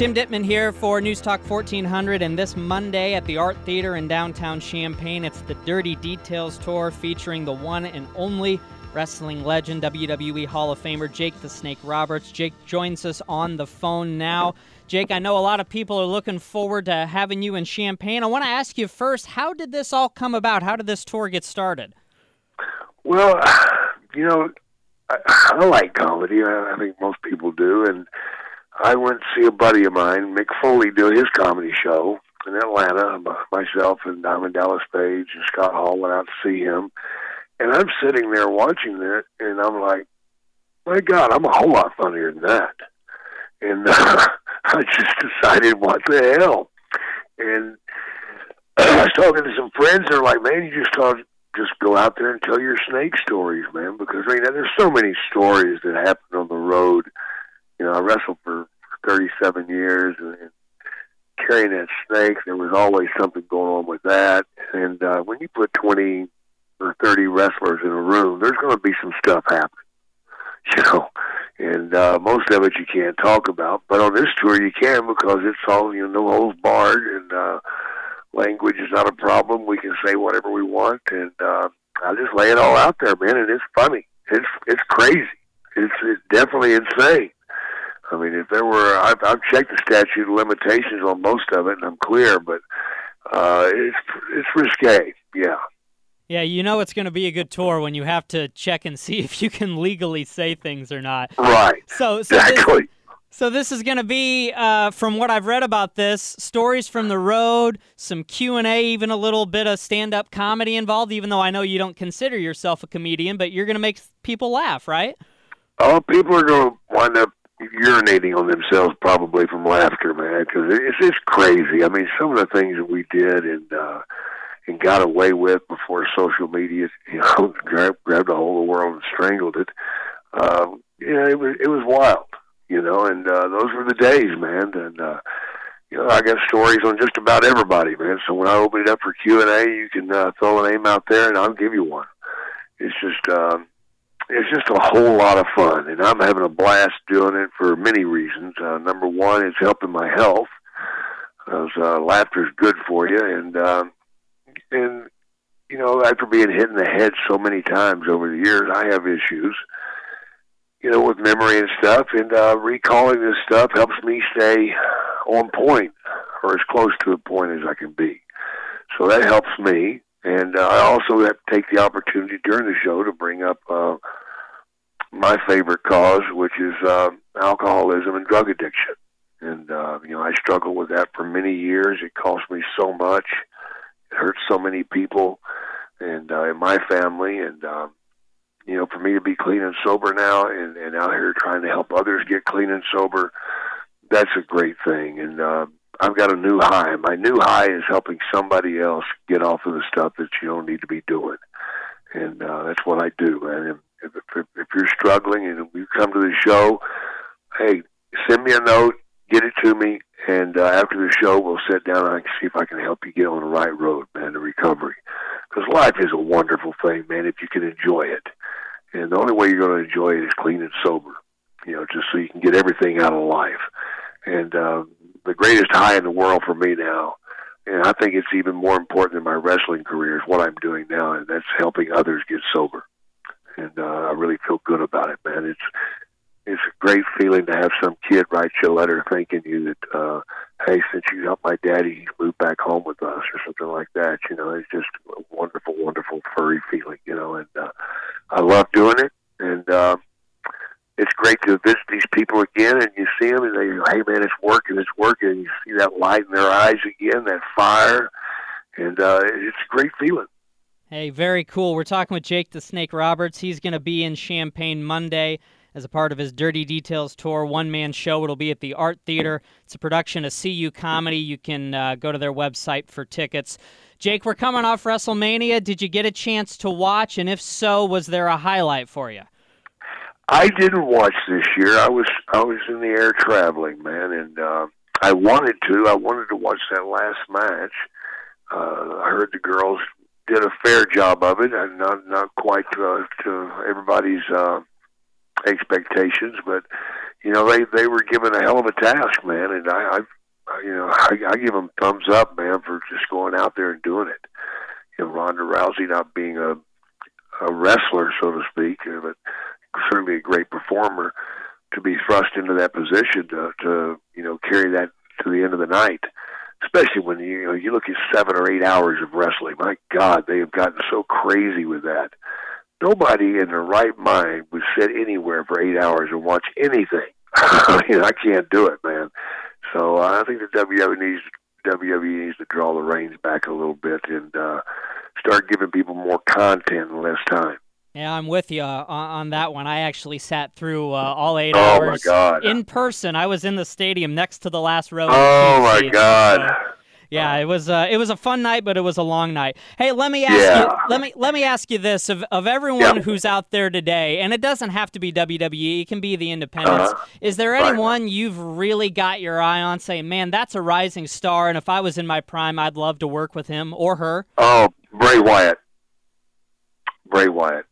Tim Ditman here for News Talk 1400, and this Monday at the Art Theater in downtown Champaign, it's the Dirty Details Tour featuring the one and only wrestling legend, WWE Hall of Famer Jake the Snake Roberts. Jake joins us on the phone now. Jake, I know a lot of people are looking forward to having you in Champaign. I want to ask you first, how did this all come about? How did this tour get started? Well, you know, I, I like comedy. I, I think most people do, and I went to see a buddy of mine, Mick Foley, do his comedy show in Atlanta. Myself and Diamond Dallas Page and Scott Hall went out to see him. And I'm sitting there watching that, and I'm like, my God, I'm a whole lot funnier than that. And uh, I just decided, what the hell? And I was talking to some friends, and they're like, man, you just talk, just go out there and tell your snake stories, man, because I mean, there's so many stories that happen on the road you know, I wrestled for 37 years and, carrying that snake, there was always something going on with that. And uh, when you put 20 or 30 wrestlers in a room, there's going to be some stuff happen, you know. And uh, most of it you can't talk about, but on this tour you can because it's all you know, no holds barred, and uh, language is not a problem. We can say whatever we want, and uh, I just lay it all out there, man. And it's funny. It's it's crazy. It's, it's definitely insane. I mean, if there were, I've, I've checked the statute of limitations on most of it, and I'm clear, but uh, it's it's risque. Yeah. Yeah, you know it's going to be a good tour when you have to check and see if you can legally say things or not. Right. So, so exactly. This, so this is going to be, uh, from what I've read about this, stories from the road, some Q and A, even a little bit of stand-up comedy involved. Even though I know you don't consider yourself a comedian, but you're going to make people laugh, right? Oh, people are going to wind up urinating on themselves probably from laughter, man, because it's it's crazy. I mean, some of the things that we did and uh, and got away with before social media, you know, grabbed grabbed a hold of the world and strangled it. Um, yeah, it was it was wild, you know, and uh, those were the days, man. And uh, you know, I got stories on just about everybody, man. So when I open it up for Q and A, you can uh, throw a name out there, and I'll give you one. It's just. Um, it's just a whole lot of fun, and I'm having a blast doing it for many reasons. Uh, number one, it's helping my health, because uh, is good for you, and um, and you know, after being hit in the head so many times over the years, I have issues, you know, with memory and stuff, and uh, recalling this stuff helps me stay on point, or as close to the point as I can be. So that helps me. And uh, I also have to take the opportunity during the show to bring up uh, my favorite cause, which is uh, alcoholism and drug addiction. And uh, you know, I struggled with that for many years. It cost me so much. It hurt so many people, and uh, in my family. And um, you know, for me to be clean and sober now, and, and out here trying to help others get clean and sober, that's a great thing. And uh, I've got a new high. My new high is helping somebody else get off of the stuff that you don't need to be doing, and uh, that's what I do. And if, if, if you're struggling and you come to the show, hey, send me a note, get it to me, and uh, after the show, we'll sit down and I can see if I can help you get on the right road, man, to recovery. Because life is a wonderful thing, man, if you can enjoy it. And the only way you're going to enjoy it is clean and sober, you know, just so you can get everything out of life. And uh, the greatest high in the world for me now, and I think it's even more important than my wrestling career, is what I'm doing now, and that's helping others get sober and uh, I really feel good about it, man. It's it's a great feeling to have some kid write you a letter thanking you that, uh, hey, since you helped my daddy, he's moved back home with us or something like that. You know, it's just a wonderful, wonderful furry feeling, you know, and uh, I love doing it. And uh, it's great to visit these people again and you see them and they go, hey, man, it's working, it's working. And you see that light in their eyes again, that fire. And uh, it's a great feeling. Hey, very cool. We're talking with Jake the Snake Roberts. He's going to be in Champaign Monday as a part of his Dirty Details tour one man show. It'll be at the Art Theater. It's a production of CU Comedy. You can uh, go to their website for tickets. Jake, we're coming off WrestleMania. Did you get a chance to watch? And if so, was there a highlight for you? I didn't watch this year. I was I was in the air traveling, man, and uh, I wanted to. I wanted to watch that last match. Uh, I heard the girls did a fair job of it, and not not quite uh, to everybody's uh, expectations, but you know, they they were given a hell of a task, man, and I, I you know, I, I give them thumbs up, man, for just going out there and doing it. You know, Ronda Rousey not being a a wrestler, so to speak, but certainly a great performer to be thrust into that position to, to you know carry that to the end of the night. Especially when you, know you look at seven or eight hours of wrestling. My God, they have gotten so crazy with that. Nobody in their right mind would sit anywhere for eight hours and watch anything. you know, I can't do it, man. So uh, I think the WWE needs WWE needs to draw the reins back a little bit and uh, start giving people more content in less time. Yeah, I'm with you uh, on that one. I actually sat through uh, all eight oh hours my God. in person. I was in the stadium next to the last row. Oh my God. So, yeah, it was uh, it was a fun night, but it was a long night. Hey, let me ask Yeah. you let me let me ask you this of of everyone Yeah. who's out there today, and it doesn't have to be WWE, it can be the independents. Uh-huh. Is there Right. anyone you've really got your eye on saying, "Man, that's a rising star and if I was in my prime, I'd love to work with him or her?" Oh, Bray Wyatt. Bray Wyatt.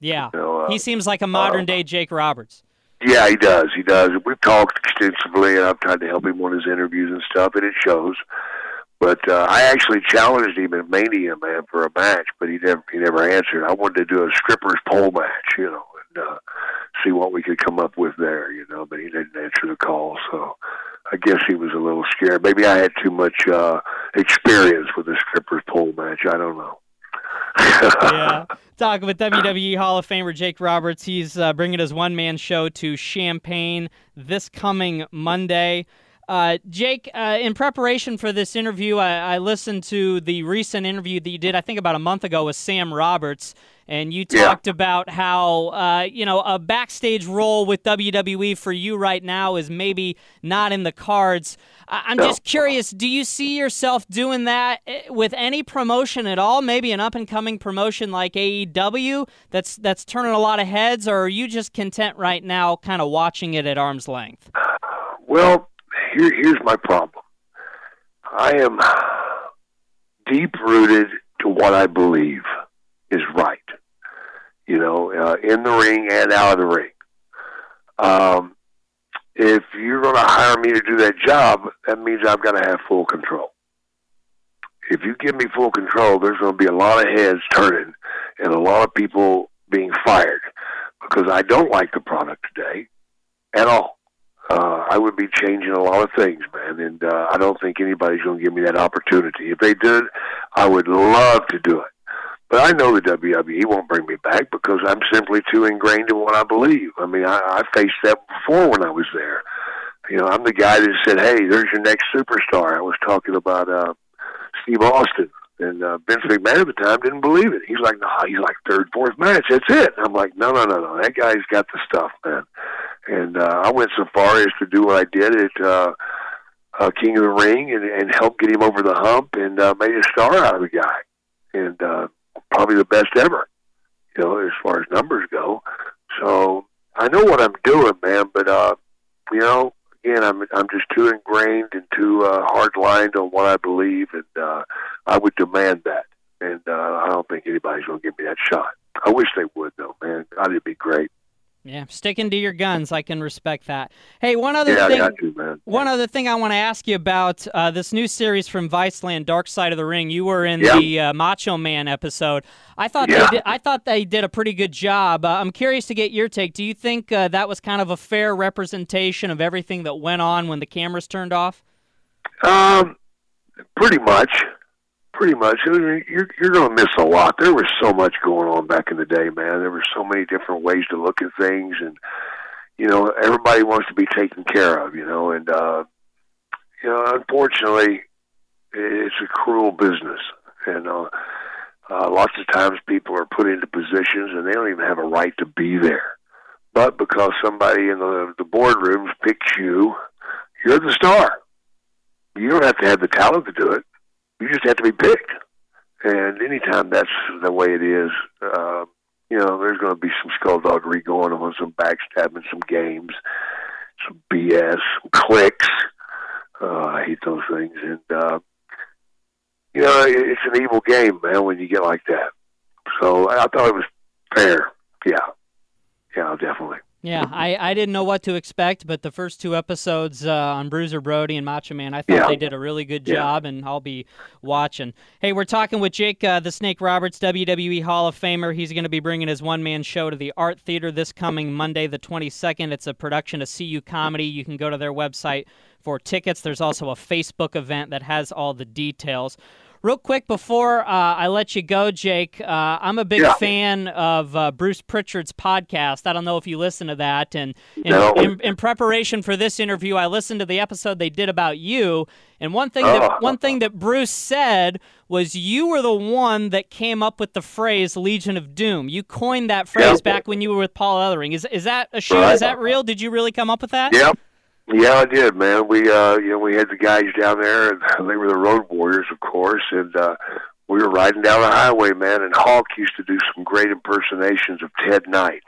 Yeah. You know, uh, He seems like a modern-day Jake Roberts. Yeah, he does. He does. We've talked extensively, and I've tried to help him on his interviews and stuff, and it shows. But uh, I actually challenged him in Mania, man, for a match, but he never he never answered. I wanted to do a strippers pole match, you know, and uh, see what we could come up with there, you know. But he didn't answer the call, so I guess he was a little scared. Maybe I had too much uh, experience with the strippers pole match. I don't know. Yeah. Talking with WWE Hall of Famer Jake Roberts. He's uh, bringing his one man show to Champaign this coming Monday. Uh, Jake, uh, in preparation for this interview, I, I listened to the recent interview that you did, I think about a month ago, with Sam Roberts. And you Yeah. talked about how, uh, you know, a backstage role with WWE for you right now is maybe not in the cards. I- I'm No. just curious, do you see yourself doing that eh, with any promotion at all? Maybe an up and coming promotion like AEW that's that's turning a lot of heads, or are you just content right now, kind of watching it at arm's length? Well, here, here's my problem. I am deep rooted to what I believe is right. You know, uh, in the ring and out of the ring. Um, if you're going to hire me to do that job, that means I've got to have full control. If you give me full control, there's going to be a lot of heads turning and a lot of people being fired because I don't like the product today at all uh, I would be changing a lot of things, man. And uh, I don't think anybody's going to give me that opportunity. If they did, I would love to do it. But I know the WWE won't bring me back because I'm simply too ingrained in what I believe. I mean, I, I faced that before when I was there. You know, I'm the guy that said, "Hey, there's your next superstar." I was talking about uh, Steve Austin, and uh, Vince McMahon at the time didn't believe it. He's like, "No, he's like third, fourth match. That's it." And I'm like, "No, no, no, no. That guy's got the stuff, man." And uh, I went so far as to do what I did at uh, uh, King of the Ring and, and help get him over the hump and uh, made a star out of the guy, and uh, probably the best ever, you know, as far as numbers go. So I know what I'm doing, man, but uh, you know, again, I'm I'm just too ingrained and too uh, hard lined on what I believe, and uh, I would demand that, and uh, I don't think anybody's going to give me that shot. I wish they would, though, man. God, it'd be great. Yeah, sticking to your guns, I can respect that. Hey, one other Yeah, I thing. got to, man. One other thing I want to ask you about uh, this new series from Viceland, Dark Side of the Ring. You were in Yeah. the uh, Macho Man episode. I thought Yeah. they did. I thought they did a pretty good job. Uh, I'm curious to get your take. Do you think uh, that was kind of a fair representation of everything that went on when the cameras turned off? Um, pretty much, pretty much. You're you're going to miss a lot. There was so much going on back in the day, man. There were so many different ways to look at things, and you know, everybody wants to be taken care of, you know, and uh, you know, unfortunately, it's a cruel business, and uh, uh, lots of times people are put into positions and they don't even have a right to be there. But because somebody in the the boardrooms picks you, you're the star. You don't have to have the talent to do it. You just have to be picked. And anytime that's the way it is, uh, you know, there's going to be some skullduggery going on, some backstabbing, some games, some BS, some cliques. Uh, I hate those things. And, uh, you know, it's an evil game, man, when you get like that. So I thought it was fair. Yeah. Yeah, definitely. Yeah, I, I didn't know what to expect, but the first two episodes uh, on Bruiser Brody and Macho Man, I thought Yeah. they did a really good Yeah. job, and I'll be watching. Hey, we're talking with Jake uh, the Snake Roberts, WWE Hall of Famer. He's going to be bringing his one man show to the Art Theater this coming Monday, the 22nd. It's a production of CU Comedy. You can go to their website for tickets. There's also a Facebook event that has all the details. Real quick before uh, I let you go, Jake, uh, I'm a big Yeah. fan of uh, Bruce Pritchard's podcast. I don't know if you listen to that. And in, No. in, in preparation for this interview, I listened to the episode they did about you. And one thing that Oh. one thing that Bruce said was you were the one that came up with the phrase "Legion of Doom." You coined that phrase Yeah. back when you were with Paul Ellering. Is is that a shoot? Right. Is that real? Did you really come up with that? Yep. Yeah, I did, man. We uh you know, we had the guys down there and they were the road warriors of course and uh we were riding down the highway, man, and Hawk used to do some great impersonations of Ted Knight.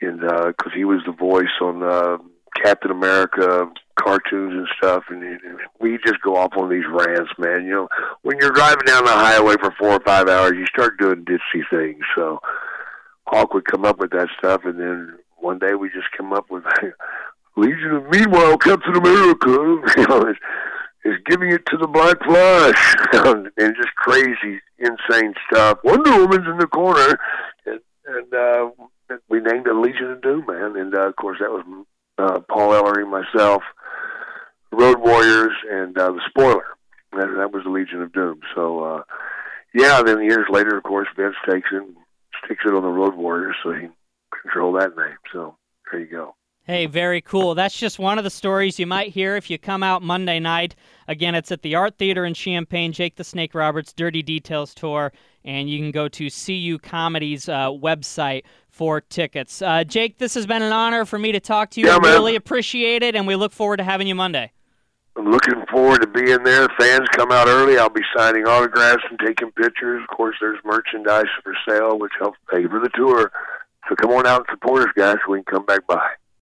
And uh 'cause he was the voice on uh Captain America cartoons and stuff and, and we just go off on these rants, man. You know, when you're driving down the highway for four or five hours, you start doing ditzy things. So Hawk would come up with that stuff and then one day we just come up with Meanwhile, Captain America, you know, is, is giving it to the Black Flash, and just crazy, insane stuff. Wonder Woman's in the corner, and, and uh, we named it Legion of Doom, man. And uh, of course, that was uh, Paul Ellering, myself, Road Warriors, and uh, the Spoiler. That, that was the Legion of Doom. So, uh, yeah. Then years later, of course, Vince takes it, sticks it on the Road Warriors, so he control that name. So there you go. Hey, very cool. That's just one of the stories you might hear if you come out Monday night. Again, it's at the Art Theater in Champaign, Jake the Snake Roberts Dirty Details Tour, and you can go to CU Comedy's uh, website for tickets. Uh, Jake, this has been an honor for me to talk to you. Yeah, I really appreciate it, and we look forward to having you Monday. I'm looking forward to being there. Fans come out early. I'll be signing autographs and taking pictures. Of course, there's merchandise for sale, which helps pay for the tour. So come on out and support us, guys, so we can come back by.